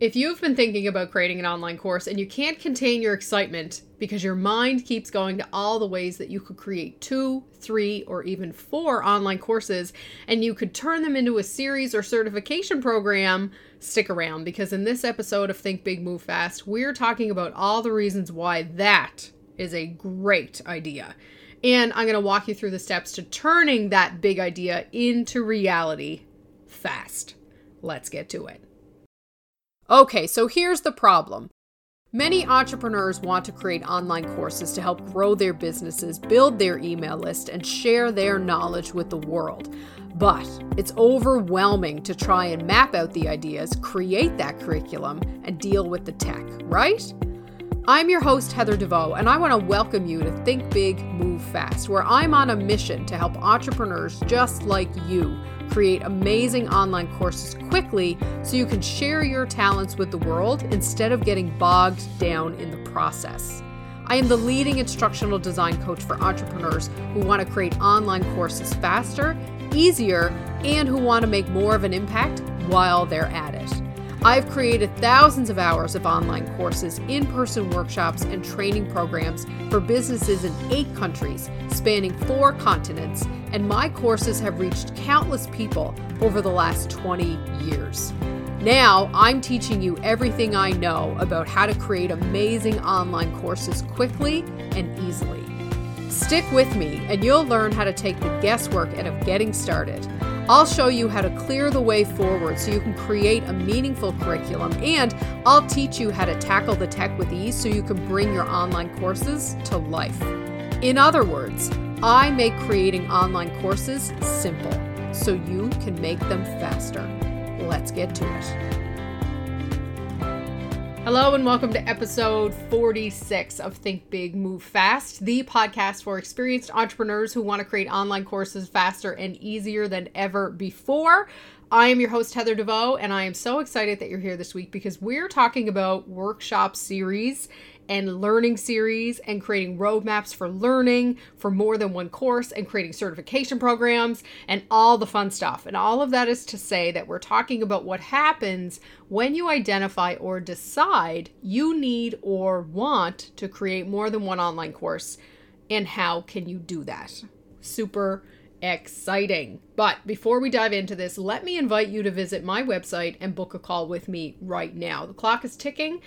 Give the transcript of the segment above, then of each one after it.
If you've been thinking about creating an online course and you can't contain your excitement because your mind keeps going to all the ways that you could create two, three, or even four online courses and you could turn them into a series or certification program, stick around because in this episode of Think Big Move Fast, we're talking about all the reasons why that is a great idea. And I'm going to walk you through the steps to turning that big idea into reality fast. Let's get to it. Okay, so here's the problem. Many entrepreneurs want to create online courses to help grow their businesses, build their email list, and share their knowledge with the world. But it's overwhelming to try and map out the ideas, create that curriculum, and deal with the tech, right? I'm your host, Heather DeVoe, and I want to welcome you to Think Big, Move Fast, where I'm on a mission to help entrepreneurs just like you create amazing online courses quickly so you can share your talents with the world instead of getting bogged down in the process. I am the leading instructional design coach for entrepreneurs who want to create online courses faster, easier, and who want to make more of an impact while they're at it. I've created thousands of hours of online courses, in person workshops, and training programs for businesses in eight countries, spanning four continents, and my courses have reached countless people over the last 20 years. Now, I'm teaching you everything I know about how to create amazing online courses quickly and easily. Stick with me, and you'll learn how to take the guesswork out of getting started. I'll show you how to clear the way forward so you can create a meaningful curriculum, and I'll teach you how to tackle the tech with ease so you can bring your online courses to life. In other words, I make creating online courses simple so you can make them faster. Let's get to it. Hello, and welcome to episode 46 of Think Big, Move Fast, the podcast for experienced entrepreneurs who want to create online courses faster and easier than ever before. I am your host, Heather DeVoe, and I am so excited that you're here this week because we're talking about workshop series and learning series and creating roadmaps for learning for more than one course and creating certification programs and all the fun stuff. And all of that is to say that we're talking about what happens when you identify or decide you need or want to create more than one online course and how can you do that. Super exciting. But before we dive into this, let me invite you to visit my website and book a call with me right now. The clock is ticking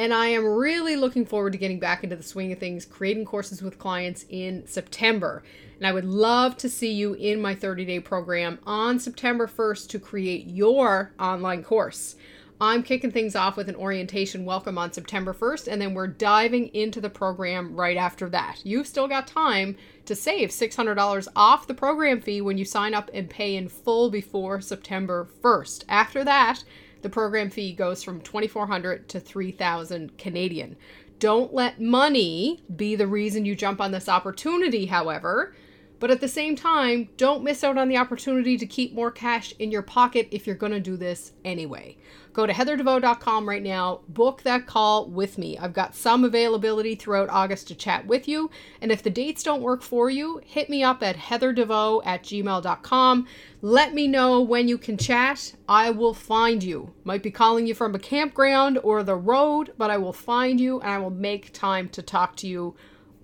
and I am really looking forward to getting back into the swing of things, creating courses with clients in September. And I would love to see you in my 30 day program on September 1st to create your online course. I'm kicking things off with an orientation welcome on September 1st, and then we're diving into the program right after that. You've still got time to save $600 off the program fee when you sign up and pay in full before September 1st. After that, the program fee goes from 2400 to 3000 Canadian. Don't let money be the reason you jump on this opportunity, however. But at the same time, don't miss out on the opportunity to keep more cash in your pocket if you're going to do this anyway. Go to heatherdevoe.com right now, book that call with me. I've got some availability throughout August to chat with you. And if the dates don't work for you, hit me up at heatherdevoe at gmail.com. Let me know when you can chat. I will find you. Might be calling you from a campground or the road, but I will find you and I will make time to talk to you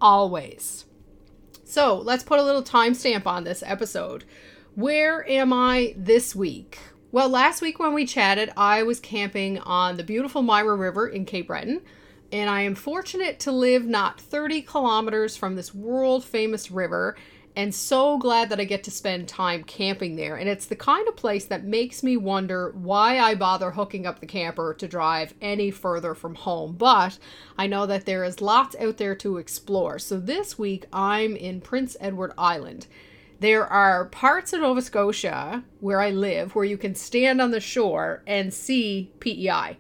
always. So let's put a little timestamp on this episode. Where am I this week? Well, last week when we chatted, I was camping on the beautiful Mira River in Cape Breton, and I am fortunate to live not 30 kilometers from this world famous river and so glad that I get to spend time camping there. And it's the kind of place that makes me wonder why I bother hooking up the camper to drive any further from home. But I know that there is lots out there to explore. So this week I'm in Prince Edward Island. There are parts of Nova Scotia where I live where you can stand on the shore and see PEI.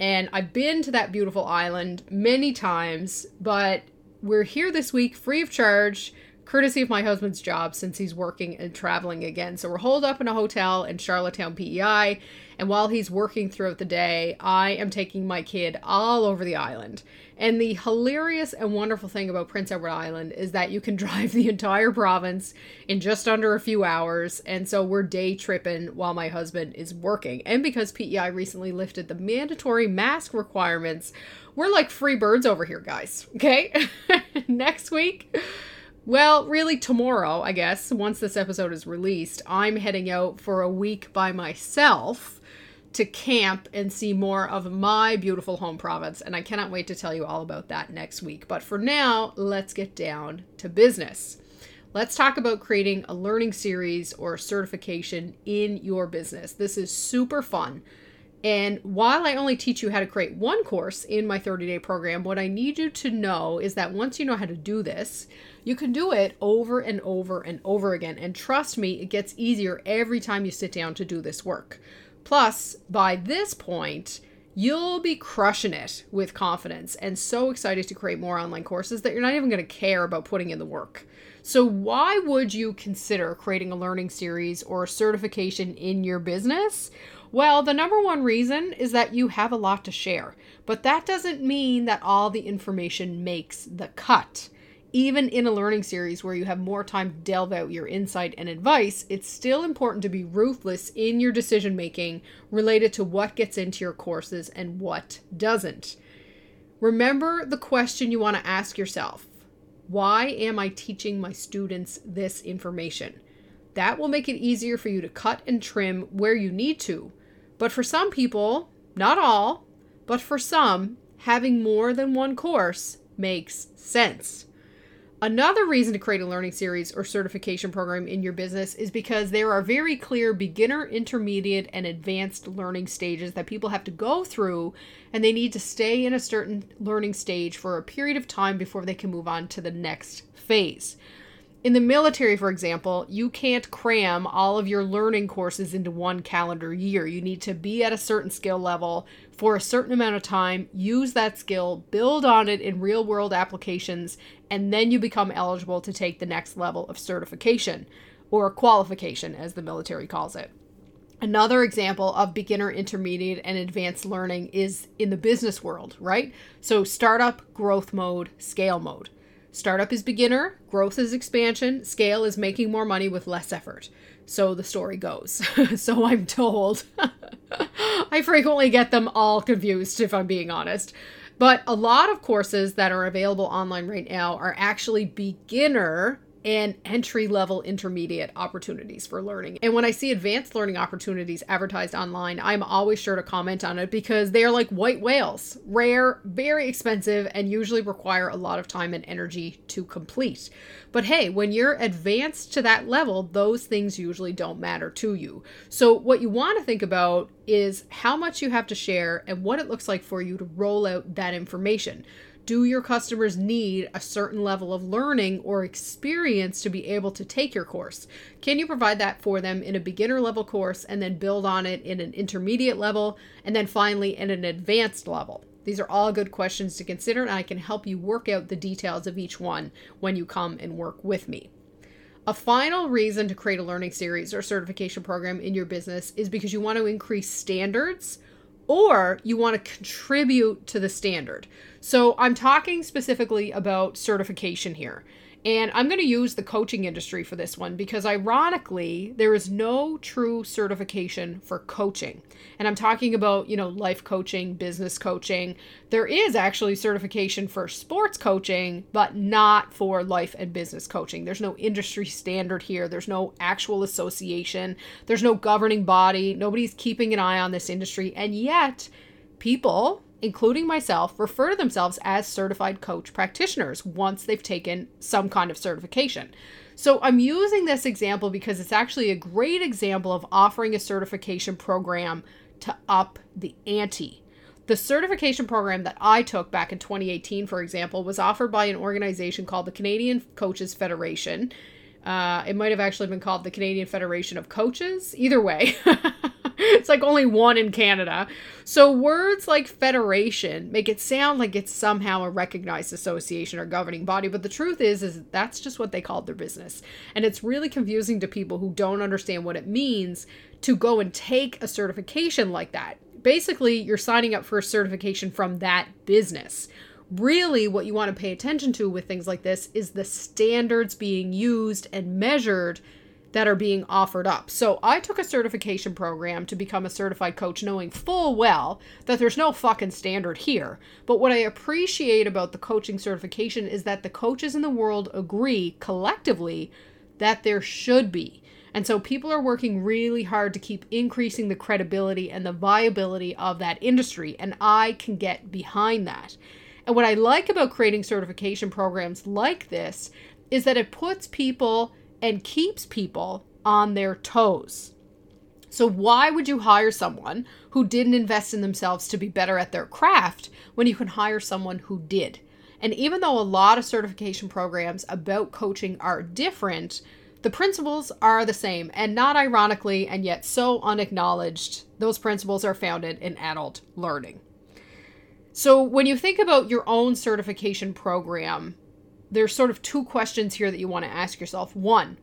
And I've been to that beautiful island many times, but we're here this week free of charge courtesy of my husband's job since he's working and traveling again. So we're holed up in a hotel in Charlottetown, PEI. And while he's working throughout the day, I am taking my kid all over the island. And the hilarious and wonderful thing about Prince Edward Island is that you can drive the entire province in just under a few hours. And so we're day tripping while my husband is working. And because PEI recently lifted the mandatory mask requirements, we're like free birds over here, guys. Okay? Next week, well, really, tomorrow, I guess, once this episode is released, I'm heading out for a week by myself to camp and see more of my beautiful home province. And I cannot wait to tell you all about that next week. But for now, let's get down to business. Let's talk about creating a learning series or certification in your business. This is super fun. And while I only teach you how to create one course in my 30 day program, what I need you to know is that once you know how to do this, you can do it over and over and over again. And trust me, it gets easier every time you sit down to do this work. Plus, by this point, you'll be crushing it with confidence and so excited to create more online courses that you're not even going to care about putting in the work. So, why would you consider creating a learning series or a certification in your business? Well, the number one reason is that you have a lot to share, but that doesn't mean that all the information makes the cut. Even in a learning series where you have more time to delve out your insight and advice, it's still important to be ruthless in your decision making related to what gets into your courses and what doesn't. Remember the question you want to ask yourself Why am I teaching my students this information? That will make it easier for you to cut and trim where you need to but for some people, not all, but for some, having more than one course makes sense. Another reason to create a learning series or certification program in your business is because there are very clear beginner, intermediate, and advanced learning stages that people have to go through, and they need to stay in a certain learning stage for a period of time before they can move on to the next phase in the military, for example, you can't cram all of your learning courses into one calendar year. You need to be at a certain skill level for a certain amount of time, use that skill, build on it in real world applications, and then you become eligible to take the next level of certification or qualification, as the military calls it. Another example of beginner, intermediate, and advanced learning is in the business world, right? So, startup, growth mode, scale mode. Startup is beginner, growth is expansion, scale is making more money with less effort. So the story goes. so I'm told. I frequently get them all confused, if I'm being honest. But a lot of courses that are available online right now are actually beginner and entry level intermediate opportunities for learning. And when I see advanced learning opportunities advertised online, I'm always sure to comment on it because they are like white whales rare, very expensive, and usually require a lot of time and energy to complete. But hey, when you're advanced to that level, those things usually don't matter to you. So, what you want to think about is how much you have to share and what it looks like for you to roll out that information do your customers need a certain level of learning or experience to be able to take your course? Can you provide that for them in a beginner level course and then build on it in an intermediate level and then finally in an advanced level? These are all good questions to consider, and I can help you work out the details of each one when you come and work with me. A final reason to create a learning series or certification program in your business is because you want to increase standards or you want to contribute to the standard. So I'm talking specifically about certification here. And I'm going to use the coaching industry for this one because, ironically, there is no true certification for coaching. And I'm talking about, you know, life coaching, business coaching. There is actually certification for sports coaching, but not for life and business coaching. There's no industry standard here, there's no actual association, there's no governing body. Nobody's keeping an eye on this industry. And yet, people including myself, refer to themselves as certified coach practitioners once they've taken some kind of certification. So I'm using this example because it's actually a great example of offering a certification program to up the ante. The certification program that I took back in 2018, for example, was offered by an organization called the Canadian Coaches Federation Uh, it might have actually been called the Canadian Federation of Coaches. Either way, it's like only one in Canada. So words like federation make it sound like it's somehow a recognized association or governing body, but the truth is is that's just what they called their business. And it's really confusing to people who don't understand what it means to go and take a certification like that. Basically, you're signing up for a certification from that business really what you want to pay attention to with things like this is the standards being used and measured that are being offered up. So I took a certification program to become a certified coach, knowing full well that there's no fucking standard here. But what I appreciate about the coaching certification is that the coaches in the world agree collectively that there should be. And so people are working really hard to keep increasing the credibility and the viability of that industry. And I can get behind that. And what I like about creating certification programs like this is that it puts people and keeps people on their toes. So, why would you hire someone who didn't invest in themselves to be better at their craft when you can hire someone who did? And even though a lot of certification programs about coaching are different, the principles are the same, and not ironically, and yet so unacknowledged, those principles are founded in adult learning. So, when you think about your own certification program, there's sort of two questions here that you want to ask yourself. One,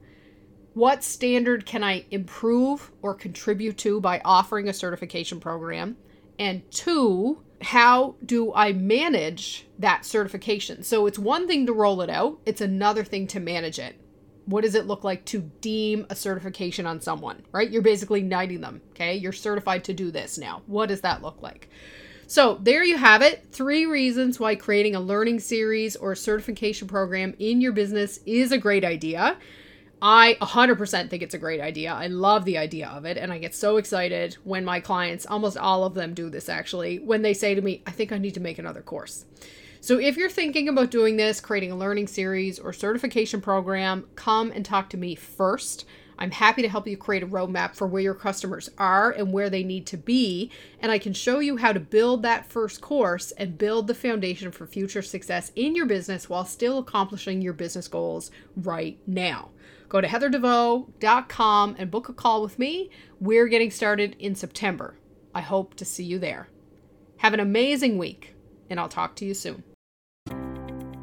what standard can I improve or contribute to by offering a certification program? And two, how do I manage that certification? So it's one thing to roll it out, it's another thing to manage it. What does it look like to deem a certification on someone, right? You're basically knighting them, okay? You're certified to do this now. What does that look like? So, there you have it. Three reasons why creating a learning series or certification program in your business is a great idea. I 100% think it's a great idea. I love the idea of it. And I get so excited when my clients, almost all of them do this actually, when they say to me, I think I need to make another course. So if you're thinking about doing this, creating a learning series or certification program, come and talk to me first. I'm happy to help you create a roadmap for where your customers are and where they need to be. And I can show you how to build that first course and build the foundation for future success in your business while still accomplishing your business goals right now. Go to heatherdevoe.com and book a call with me. We're getting started in September. I hope to see you there. Have an amazing week, and I'll talk to you soon.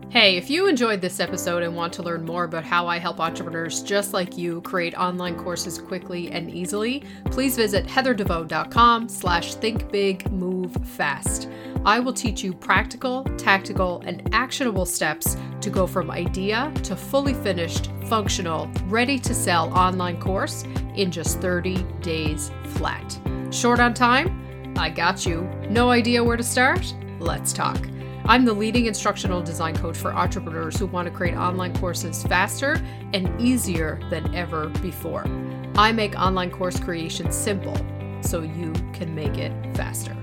Hey, if you enjoyed this episode and want to learn more about how I help entrepreneurs just like you create online courses quickly and easily, please visit heatherdevoe.com slash thinkbigmovefast. I will teach you practical, tactical, and actionable steps to go from idea to fully finished, functional, ready to sell online course in just 30 days flat. Short on time? I got you. No idea where to start? Let's talk. I'm the leading instructional design coach for entrepreneurs who want to create online courses faster and easier than ever before. I make online course creation simple so you can make it faster.